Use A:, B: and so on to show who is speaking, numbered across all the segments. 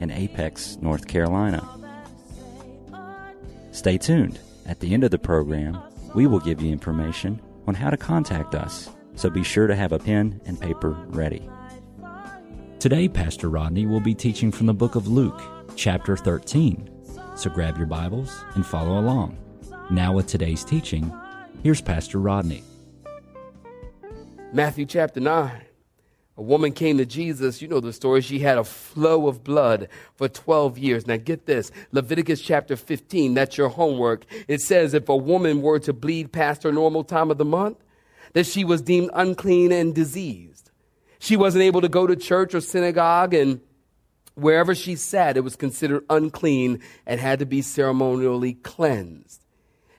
A: in Apex, North Carolina. Stay tuned. At the end of the program, we will give you information on how to contact us, so be sure to have a pen and paper ready. Today, Pastor Rodney will be teaching from the book of Luke, chapter 13. So grab your Bibles and follow along. Now, with today's teaching, here's Pastor Rodney.
B: Matthew chapter 9. A woman came to Jesus. You know the story. She had a flow of blood for 12 years. Now get this Leviticus chapter 15, that's your homework. It says if a woman were to bleed past her normal time of the month, that she was deemed unclean and diseased. She wasn't able to go to church or synagogue, and wherever she sat, it was considered unclean and had to be ceremonially cleansed.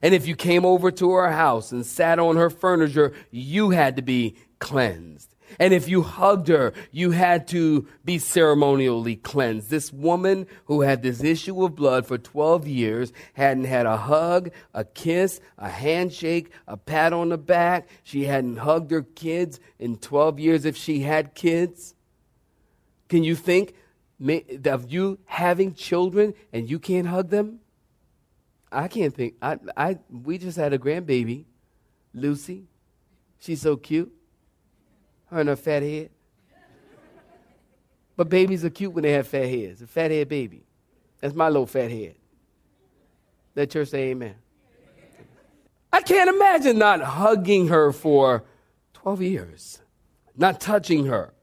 B: And if you came over to her house and sat on her furniture, you had to be cleansed. And if you hugged her, you had to be ceremonially cleansed. This woman who had this issue of blood for 12 years hadn't had a hug, a kiss, a handshake, a pat on the back. She hadn't hugged her kids in 12 years if she had kids. Can you think of you having children and you can't hug them? I can't think. I, I, we just had a grandbaby, Lucy. She's so cute. Her and her fat head. But babies are cute when they have fat heads. A fat head baby. That's my little fat head. Let church say amen. I can't imagine not hugging her for 12 years, not touching her,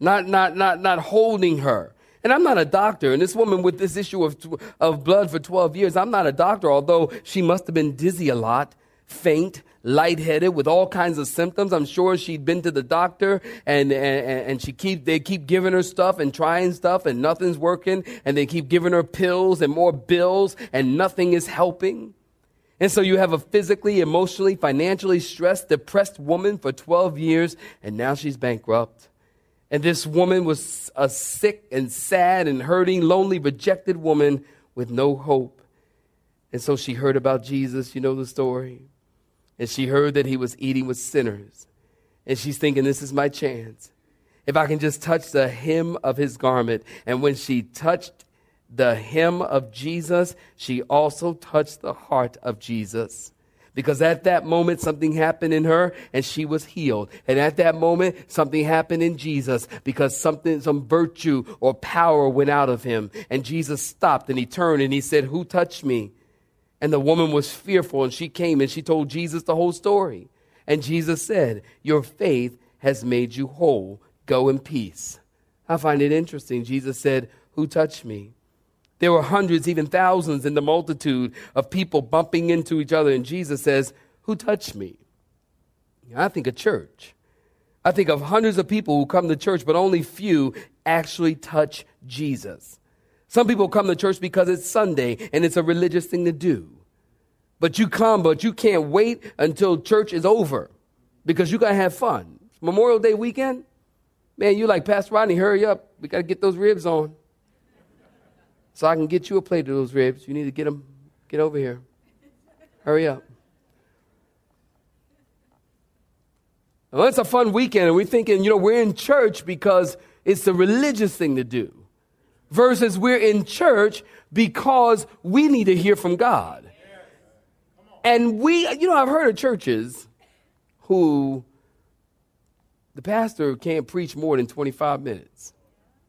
B: not, not, not, not holding her. And I'm not a doctor. And this woman with this issue of, of blood for 12 years, I'm not a doctor, although she must have been dizzy a lot, faint, lightheaded with all kinds of symptoms. I'm sure she'd been to the doctor and, and, and she keep, they keep giving her stuff and trying stuff and nothing's working. And they keep giving her pills and more bills and nothing is helping. And so you have a physically, emotionally, financially stressed, depressed woman for 12 years and now she's bankrupt. And this woman was a sick and sad and hurting, lonely, rejected woman with no hope. And so she heard about Jesus. You know the story and she heard that he was eating with sinners. And she's thinking, this is my chance. If I can just touch the hem of his garment. And when she touched the hem of Jesus, she also touched the heart of Jesus. Because at that moment, something happened in her and she was healed. And at that moment, something happened in Jesus because something, some virtue or power went out of him. And Jesus stopped and he turned and he said, Who touched me? And the woman was fearful, and she came and she told Jesus the whole story. And Jesus said, Your faith has made you whole. Go in peace. I find it interesting. Jesus said, Who touched me? There were hundreds, even thousands in the multitude of people bumping into each other. And Jesus says, Who touched me? I think of church. I think of hundreds of people who come to church, but only few actually touch Jesus. Some people come to church because it's Sunday and it's a religious thing to do. But you come, but you can't wait until church is over because you got to have fun. Memorial Day weekend, man, you like, Pastor Rodney, hurry up. We got to get those ribs on. So I can get you a plate of those ribs. You need to get them, get over here. Hurry up. Well, it's a fun weekend, and we're thinking, you know, we're in church because it's a religious thing to do versus we're in church because we need to hear from God. And we, you know, I've heard of churches who the pastor can't preach more than 25 minutes.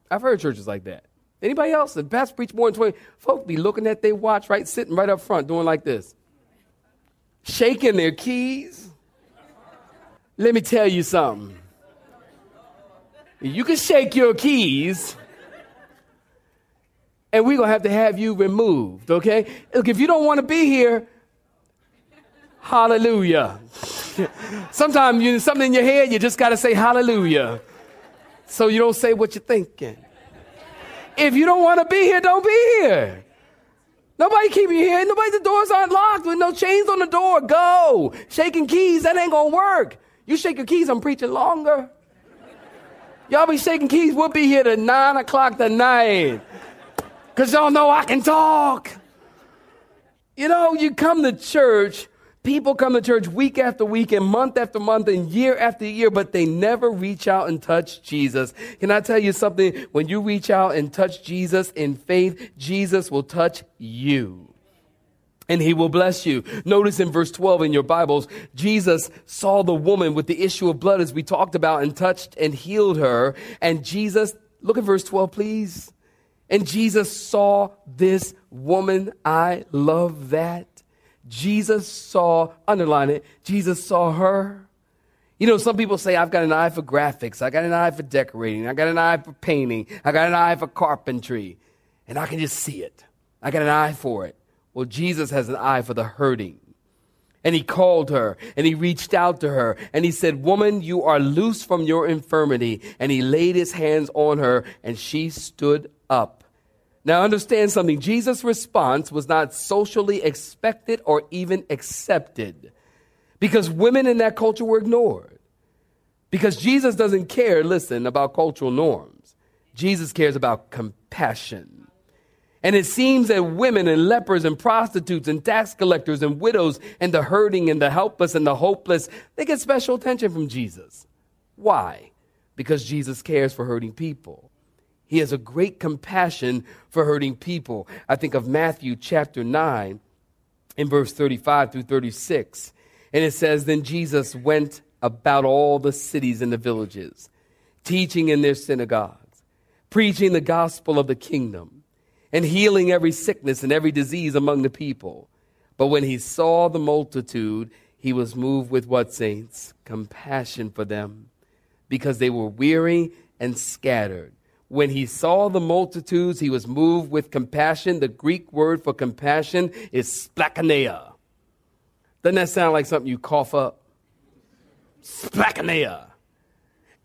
B: I've heard churches like that. Anybody else? The pastor preach more than 20. Folk be looking at their watch, right, sitting right up front, doing like this, shaking their keys. Let me tell you something. You can shake your keys and we're going to have to have you removed, okay? Look, if you don't want to be here, hallelujah. Sometimes you something in your head, you just got to say hallelujah. So you don't say what you're thinking. If you don't want to be here, don't be here. Nobody keep you here. Nobody, the doors aren't locked with no chains on the door. Go. Shaking keys, that ain't gonna work. You shake your keys, I'm preaching longer. Y'all be shaking keys, we'll be here to nine o'clock tonight. Cause y'all know I can talk. You know, you come to church, people come to church week after week and month after month and year after year, but they never reach out and touch Jesus. Can I tell you something? When you reach out and touch Jesus in faith, Jesus will touch you and he will bless you. Notice in verse 12 in your Bibles, Jesus saw the woman with the issue of blood as we talked about and touched and healed her. And Jesus, look at verse 12, please. And Jesus saw this woman. I love that. Jesus saw, underline it, Jesus saw her. You know, some people say, I've got an eye for graphics. I got an eye for decorating. I got an eye for painting. I got an eye for carpentry. And I can just see it. I got an eye for it. Well, Jesus has an eye for the hurting. And he called her and he reached out to her and he said, Woman, you are loose from your infirmity. And he laid his hands on her and she stood up. Now, understand something. Jesus' response was not socially expected or even accepted because women in that culture were ignored. Because Jesus doesn't care, listen, about cultural norms. Jesus cares about compassion. And it seems that women and lepers and prostitutes and tax collectors and widows and the hurting and the helpless and the hopeless, they get special attention from Jesus. Why? Because Jesus cares for hurting people. He has a great compassion for hurting people. I think of Matthew chapter 9 in verse 35 through 36. And it says, Then Jesus went about all the cities and the villages, teaching in their synagogues, preaching the gospel of the kingdom and healing every sickness and every disease among the people. But when he saw the multitude, he was moved with what, saints? Compassion for them, because they were weary and scattered. When he saw the multitudes, he was moved with compassion. The Greek word for compassion is splacheneia. Doesn't that sound like something you cough up? Splacheneia.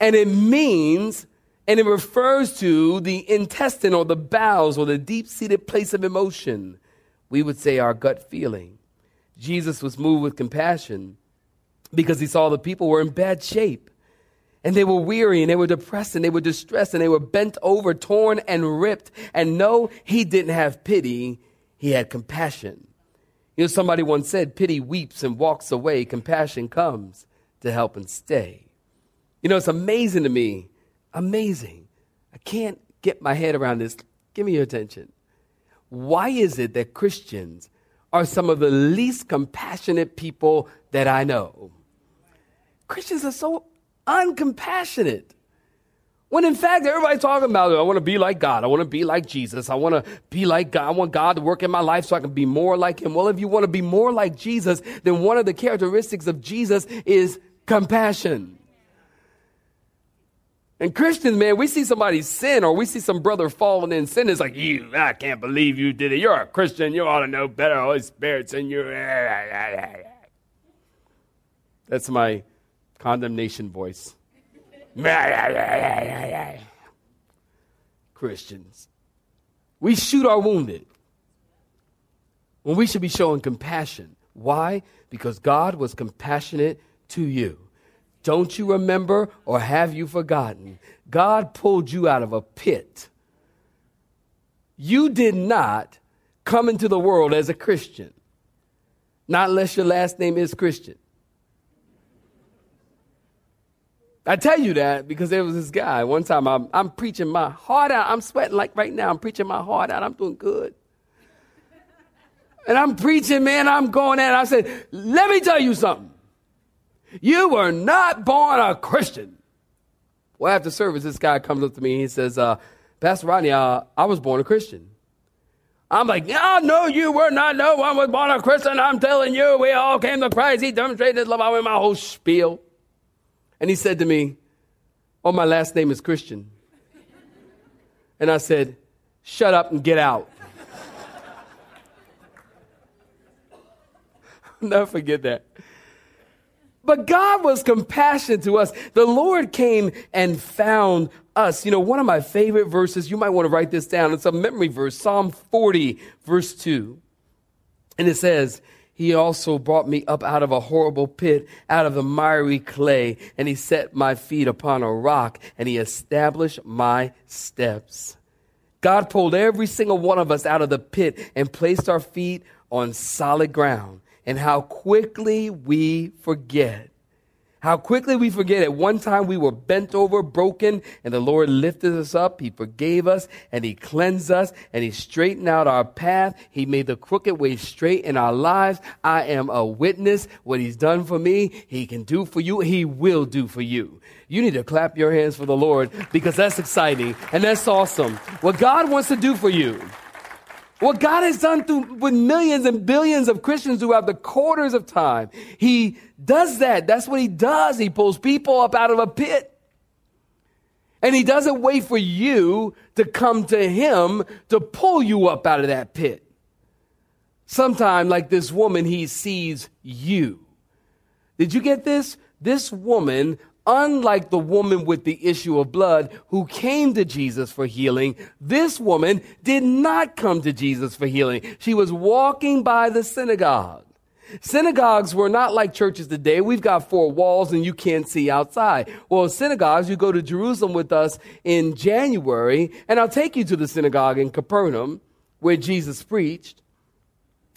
B: And it means and it refers to the intestine or the bowels or the deep seated place of emotion. We would say our gut feeling. Jesus was moved with compassion because he saw the people were in bad shape. And they were weary and they were depressed and they were distressed and they were bent over, torn and ripped. And no, he didn't have pity. He had compassion. You know, somebody once said, pity weeps and walks away. Compassion comes to help and stay. You know, it's amazing to me Amazing. I can't get my head around this. Give me your attention. Why is it that Christians are some of the least compassionate people that I know? Christians are so uncompassionate. When in fact, everybody's talking about, I want to be like God. I want to be like Jesus. I want to be like God. I want God to work in my life so I can be more like Him. Well, if you want to be more like Jesus, then one of the characteristics of Jesus is compassion. And Christians, man, we see somebody sin or we see some brother falling in sin. It's like, you, I can't believe you did it. You're a Christian. You ought to know better. Holy Spirit's in you. That's my condemnation voice. Christians. We shoot our wounded when we should be showing compassion. Why? Because God was compassionate to you. Don't you remember or have you forgotten? God pulled you out of a pit. You did not come into the world as a Christian, not unless your last name is Christian. I tell you that because there was this guy. One time I'm, I'm preaching my heart out. I'm sweating like right now. I'm preaching my heart out. I'm doing good. And I'm preaching, man. I'm going at it. I said, let me tell you something. You were not born a Christian. Well, after service, this guy comes up to me and he says, uh, Pastor Rodney, uh, I was born a Christian. I'm like, no, no, you were not. No one was born a Christian. I'm telling you, we all came to Christ. He demonstrated his love. I went my whole spiel. And he said to me, Oh, my last name is Christian. And I said, Shut up and get out. Never forget that. But God was compassionate to us. The Lord came and found us. You know, one of my favorite verses, you might want to write this down. It's a memory verse, Psalm 40, verse 2. And it says, He also brought me up out of a horrible pit, out of the miry clay, and He set my feet upon a rock, and He established my steps. God pulled every single one of us out of the pit and placed our feet on solid ground. And how quickly we forget how quickly we forget at one time we were bent over, broken, and the Lord lifted us up. He forgave us and He cleansed us and He straightened out our path. He made the crooked way straight in our lives. I am a witness. What He's done for me, He can do for you. He will do for you. You need to clap your hands for the Lord because that's exciting and that's awesome. What God wants to do for you. What God has done through with millions and billions of Christians throughout the quarters of time, He does that. That's what He does. He pulls people up out of a pit. And He doesn't wait for you to come to Him to pull you up out of that pit. Sometime, like this woman, He sees you. Did you get this? This woman Unlike the woman with the issue of blood who came to Jesus for healing, this woman did not come to Jesus for healing. She was walking by the synagogue. Synagogues were not like churches today. We've got four walls and you can't see outside. Well, synagogues, you go to Jerusalem with us in January, and I'll take you to the synagogue in Capernaum where Jesus preached.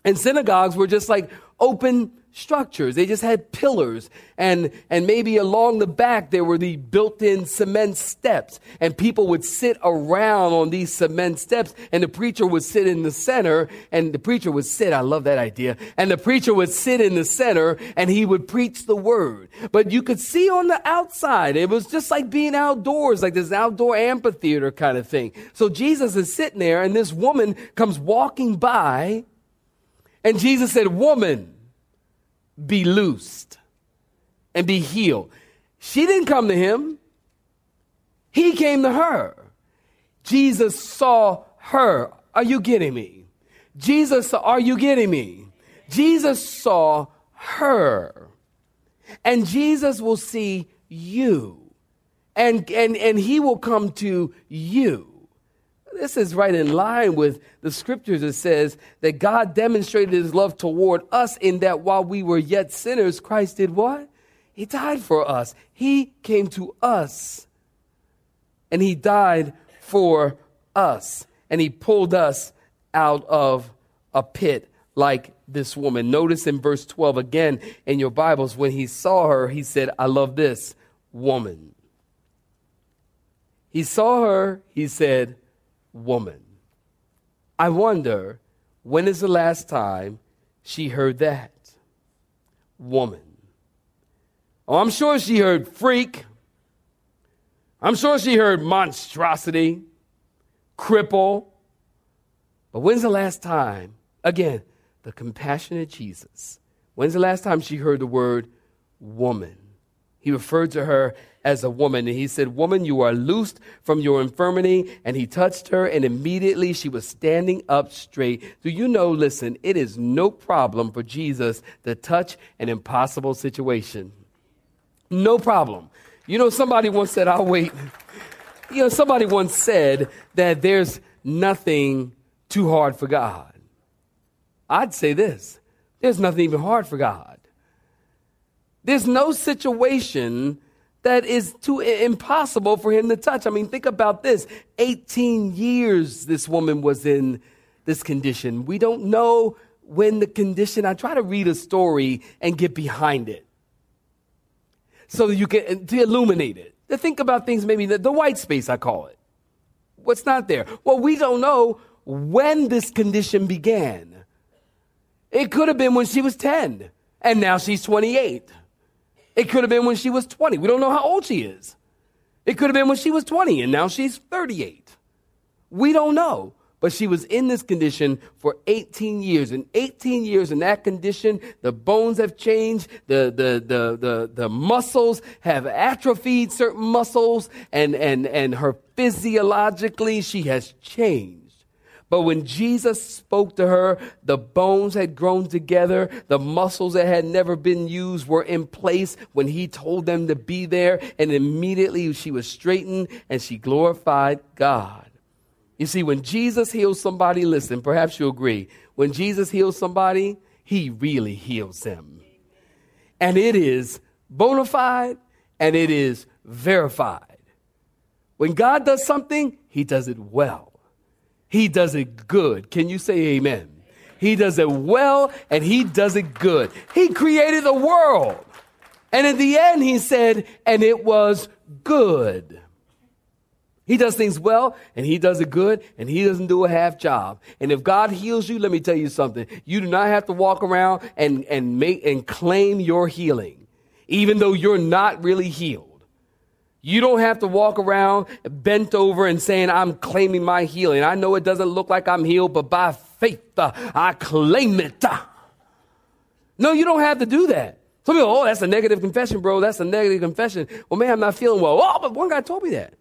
B: And synagogues were just like open structures. They just had pillars and, and maybe along the back there were the built-in cement steps and people would sit around on these cement steps and the preacher would sit in the center and the preacher would sit. I love that idea. And the preacher would sit in the center and he would preach the word. But you could see on the outside, it was just like being outdoors, like this outdoor amphitheater kind of thing. So Jesus is sitting there and this woman comes walking by and Jesus said, woman, be loosed and be healed. She didn't come to him, he came to her. Jesus saw her. Are you getting me? Jesus, are you getting me? Jesus saw her. And Jesus will see you. And, and, and he will come to you. This is right in line with the scriptures. It says that God demonstrated his love toward us in that while we were yet sinners, Christ did what? He died for us. He came to us and he died for us. And he pulled us out of a pit like this woman. Notice in verse 12 again in your Bibles, when he saw her, he said, I love this woman. He saw her, he said, woman. I wonder when is the last time she heard that? Woman. Oh, I'm sure she heard freak. I'm sure she heard monstrosity, cripple. But when's the last time, again, the compassionate Jesus, when's the last time she heard the word woman? He referred to her as a woman. And he said, Woman, you are loosed from your infirmity. And he touched her, and immediately she was standing up straight. Do you know, listen, it is no problem for Jesus to touch an impossible situation. No problem. You know, somebody once said, I'll wait. You know, somebody once said that there's nothing too hard for God. I'd say this there's nothing even hard for God. There's no situation that is too impossible for him to touch. I mean, think about this 18 years this woman was in this condition. We don't know when the condition, I try to read a story and get behind it so you can to illuminate it. To think about things, maybe the, the white space, I call it. What's not there? Well, we don't know when this condition began. It could have been when she was 10, and now she's 28. It could have been when she was 20. We don't know how old she is. It could have been when she was 20 and now she's 38. We don't know. But she was in this condition for 18 years. And 18 years in that condition, the bones have changed, the, the, the, the, the muscles have atrophied certain muscles, and, and, and her physiologically, she has changed. But when Jesus spoke to her, the bones had grown together. The muscles that had never been used were in place when he told them to be there. And immediately she was straightened and she glorified God. You see, when Jesus heals somebody, listen, perhaps you agree. When Jesus heals somebody, he really heals them. And it is bona fide and it is verified. When God does something, he does it well. He does it good. Can you say amen? He does it well and he does it good. He created the world. And in the end, he said, and it was good. He does things well and he does it good and he doesn't do a half job. And if God heals you, let me tell you something. You do not have to walk around and, and make and claim your healing, even though you're not really healed. You don't have to walk around bent over and saying, I'm claiming my healing. I know it doesn't look like I'm healed, but by faith, uh, I claim it. No, you don't have to do that. Some people, oh, that's a negative confession, bro. That's a negative confession. Well, man, I'm not feeling well. Oh, but one guy told me that.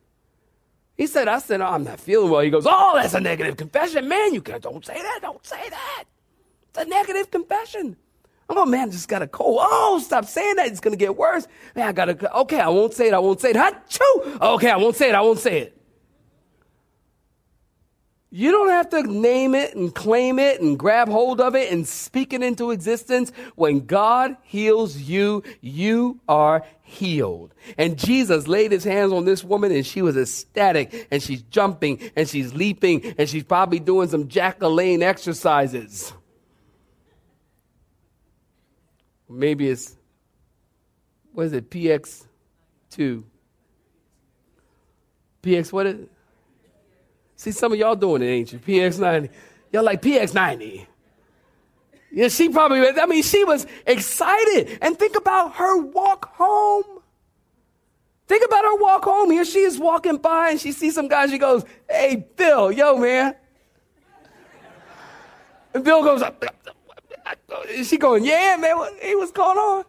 B: He said, I said, oh, I'm not feeling well. He goes, oh, that's a negative confession. Man, you can't, don't say that. Don't say that. It's a negative confession. Oh man, just got a cold. Oh, stop saying that. It's to get worse. Man, I got to, okay, I won't say it. I won't say it. Achoo! Okay, I won't say it. I won't say it. You don't have to name it and claim it and grab hold of it and speak it into existence. When God heals you, you are healed. And Jesus laid his hands on this woman and she was ecstatic and she's jumping and she's leaping and she's probably doing some Jack LaLanne exercises. Maybe it's, what is it, PX2? PX, what is it? See, some of y'all doing it, ain't you? PX90. Y'all like PX90. Yeah, she probably, I mean, she was excited. And think about her walk home. Think about her walk home. Here she is walking by and she sees some guy. She goes, Hey, Bill, yo, man. And Bill goes, she going, yeah, man, what, hey, what's going on?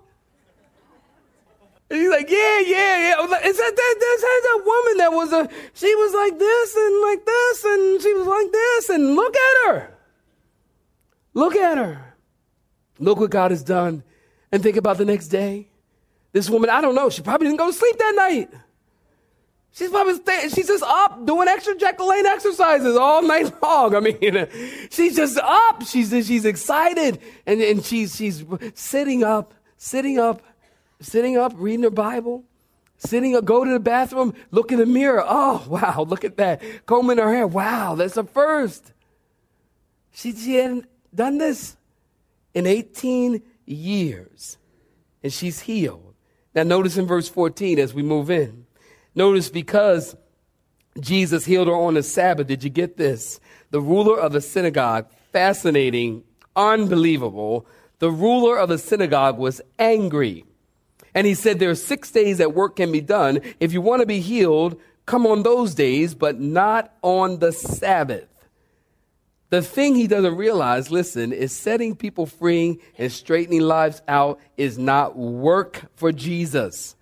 B: And he's like, yeah, yeah, yeah. I was like, is that that that's that woman that was a she was like this and like this and she was like this and look at her. Look at her. Look what God has done. And think about the next day. This woman, I don't know, she probably didn't go to sleep that night. She's probably she's just up doing extra Jack LaLanne exercises all night long. I mean, she's just up. She's, she's excited. And, and she's, she's sitting up, sitting up, sitting up, reading her Bible, sitting up, go to the bathroom, look in the mirror. Oh, wow, look at that. Combing her hair. Wow, that's a first. She, she hadn't done this in 18 years. And she's healed. Now, notice in verse 14 as we move in. Notice because Jesus healed her on the Sabbath, did you get this? The ruler of the synagogue, fascinating, unbelievable. The ruler of the synagogue was angry. And he said, There are six days that work can be done. If you want to be healed, come on those days, but not on the Sabbath. The thing he doesn't realize, listen, is setting people free and straightening lives out is not work for Jesus.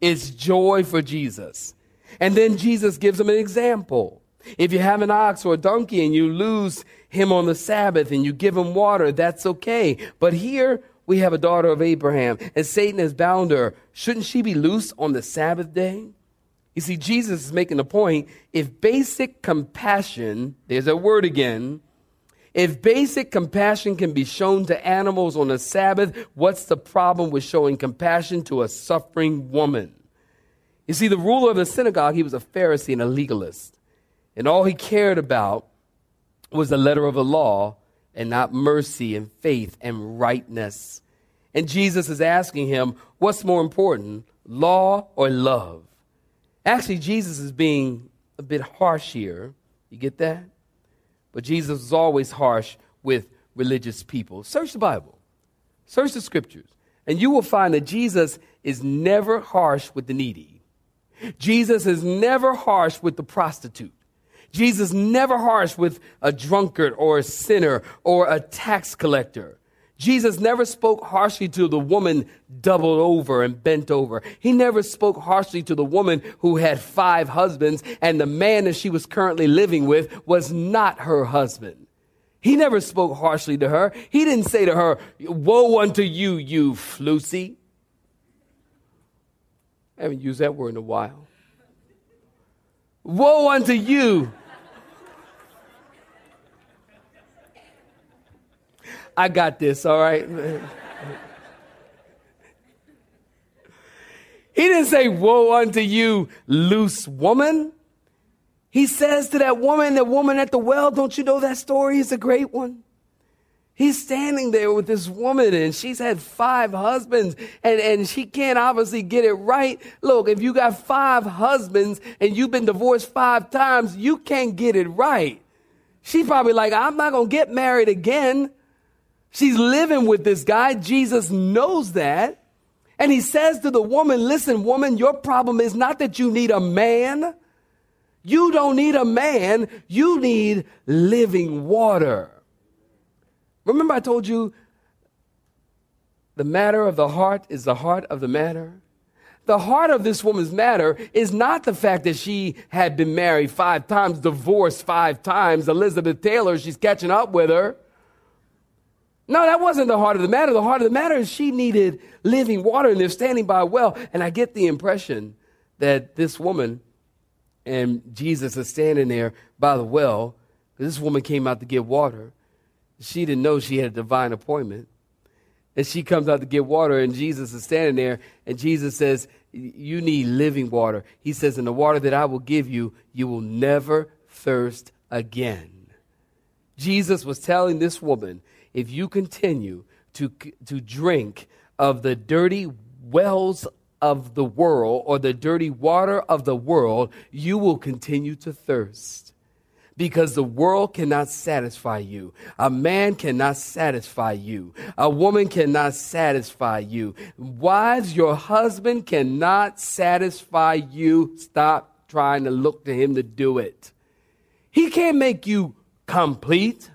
B: It's joy for Jesus. And then Jesus gives him an example. If you have an ox or a donkey and you lose him on the Sabbath and you give him water, that's okay. But here we have a daughter of Abraham and Satan has bound her. Shouldn't she be loose on the Sabbath day? You see, Jesus is making the point if basic compassion, there's a word again, if basic compassion can be shown to animals on the Sabbath, what's the problem with showing compassion to a suffering woman? You see, the ruler of the synagogue, he was a Pharisee and a legalist. And all he cared about was the letter of the law and not mercy and faith and rightness. And Jesus is asking him, what's more important, law or love? Actually, Jesus is being a bit harsh here. You get that? But Jesus was always harsh with religious people. Search the Bible, search the scriptures, and you will find that Jesus is never harsh with the needy. Jesus is never harsh with the prostitute. Jesus never harsh with a drunkard or a sinner or a tax collector. Jesus never spoke harshly to the woman doubled over and bent over. He never spoke harshly to the woman who had five husbands and the man that she was currently living with was not her husband. He never spoke harshly to her. He didn't say to her, Woe unto you, you flusy. I haven't used that word in a while. Woe unto you. I got this, all right? he didn't say, Woe unto you, loose woman. He says to that woman, the woman at the well, don't you know that story is a great one? He's standing there with this woman and she's had five husbands and, and she can't obviously get it right. Look, if you got five husbands and you've been divorced five times, you can't get it right. She's probably like, I'm not going to get married again. She's living with this guy. Jesus knows that. And he says to the woman, listen, woman, your problem is not that you need a man. You don't need a man. You need living water. Remember, I told you the matter of the heart is the heart of the matter? The heart of this woman's matter is not the fact that she had been married five times, divorced five times. Elizabeth Taylor, she's catching up with her. No, that wasn't the heart of the matter. The heart of the matter is she needed living water, and they're standing by a well. And I get the impression that this woman and Jesus is standing there by the well. This woman came out to get water. She didn't know she had a divine appointment. And she comes out to get water, and Jesus is standing there, and Jesus says, You need living water. He says, In the water that I will give you, you will never thirst again. Jesus was telling this woman, If you continue to, to drink of the dirty wells of the world or the dirty water of the world, you will continue to thirst because the world cannot satisfy you. A man cannot satisfy you. A woman cannot satisfy you. Wives, your husband cannot satisfy you. Stop trying to look to him to do it. He can't make you complete.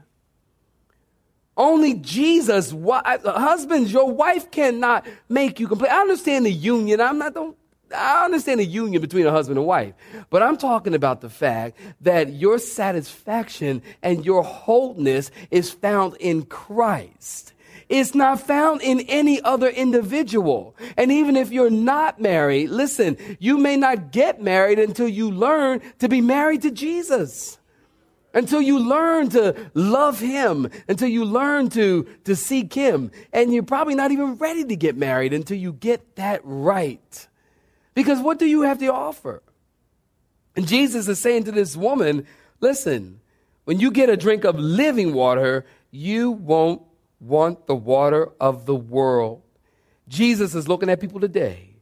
B: Only Jesus, uh, husbands, your wife cannot make you complete. I understand the union. I'm not, don't I understand the union between a husband and wife, but I'm talking about the fact that your satisfaction and your wholeness is found in Christ. It's not found in any other individual. And even if you're not married, listen, you may not get married until you learn to be married to Jesus. Until you learn to love him, until you learn to, to seek him. And you're probably not even ready to get married until you get that right. Because what do you have to offer? And Jesus is saying to this woman, listen, when you get a drink of living water, you won't want the water of the world. Jesus is looking at people today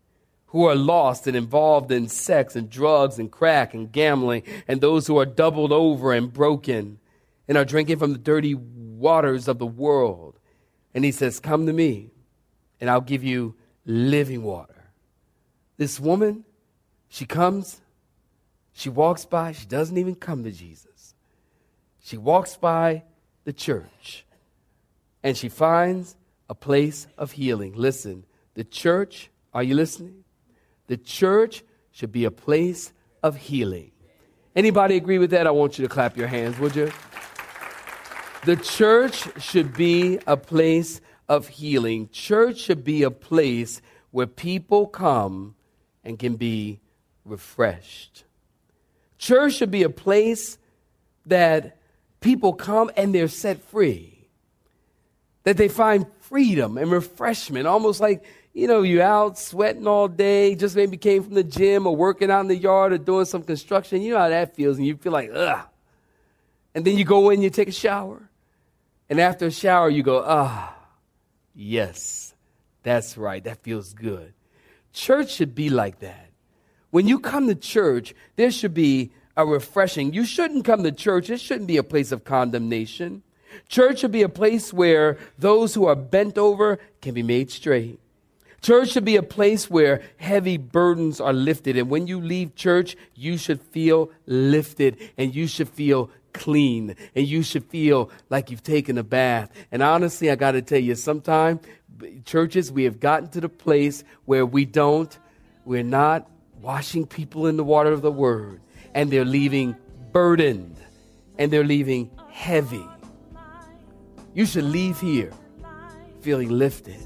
B: who are lost and involved in sex and drugs and crack and gambling, and those who are doubled over and broken and are drinking from the dirty waters of the world. And he says, Come to me, and I'll give you living water. This woman, she comes, she walks by, she doesn't even come to Jesus. She walks by the church and she finds a place of healing. Listen, the church, are you listening? The church should be a place of healing. Anybody agree with that? I want you to clap your hands, would you? The church should be a place of healing. Church should be a place where people come and can be refreshed. Church should be a place that people come and they're set free, that they find freedom and refreshment, almost like you know, you out sweating all day, just maybe came from the gym or working out in the yard or doing some construction. You know how that feels, and you feel like, ugh. And then you go in, you take a shower. And after a shower, you go, ah, yes, that's right, that feels good. Church should be like that. When you come to church, there should be a refreshing. You shouldn't come to church, it shouldn't be a place of condemnation. Church should be a place where those who are bent over can be made straight. Church should be a place where heavy burdens are lifted. And when you leave church, you should feel lifted and you should feel clean and you should feel like you've taken a bath. And honestly, I got to tell you, sometimes churches, we have gotten to the place where we don't, we're not washing people in the water of the word, and they're leaving burdened and they're leaving heavy. You should leave here feeling lifted,